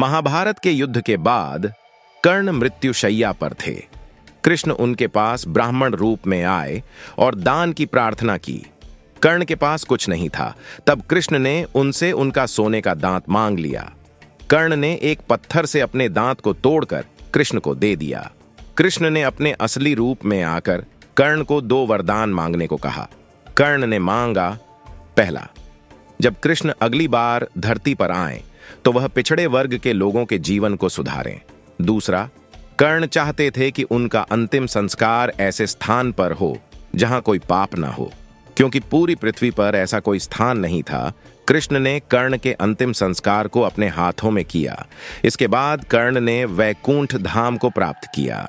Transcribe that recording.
महाभारत के युद्ध के बाद कर्ण मृत्युशैया पर थे। कृष्ण उनके पास ब्राह्मण रूप में आए और दान की प्रार्थना की। कर्ण के पास कुछ नहीं था। तब कृष्ण ने उनसे उनका सोने का दांत मांग लिया। कर्ण ने एक पत्थर से अपने दांत को तोड़कर कृष्ण को दे दिया। कृष्ण ने अपने असली रूप में आकर कर्ण को दो वरदान मांगने को कहा। कर्ण ने मांगा, पहला, जब कृष्ण अगली बार धरती पर आए तो वह पिछड़े वर्ग के लोगों के जीवन को सुधारें। दूसरा, कर्ण चाहते थे कि उनका अंतिम संस्कार ऐसे स्थान पर हो, जहाँ कोई पाप ना हो। क्योंकि पूरी पृथ्वी पर ऐसा कोई स्थान नहीं था, कृष्ण ने कर्ण के अंतिम संस्कार को अपने हाथों में किया। इसके बाद कर्ण ने वैकुंठ धाम को प्राप्त किया।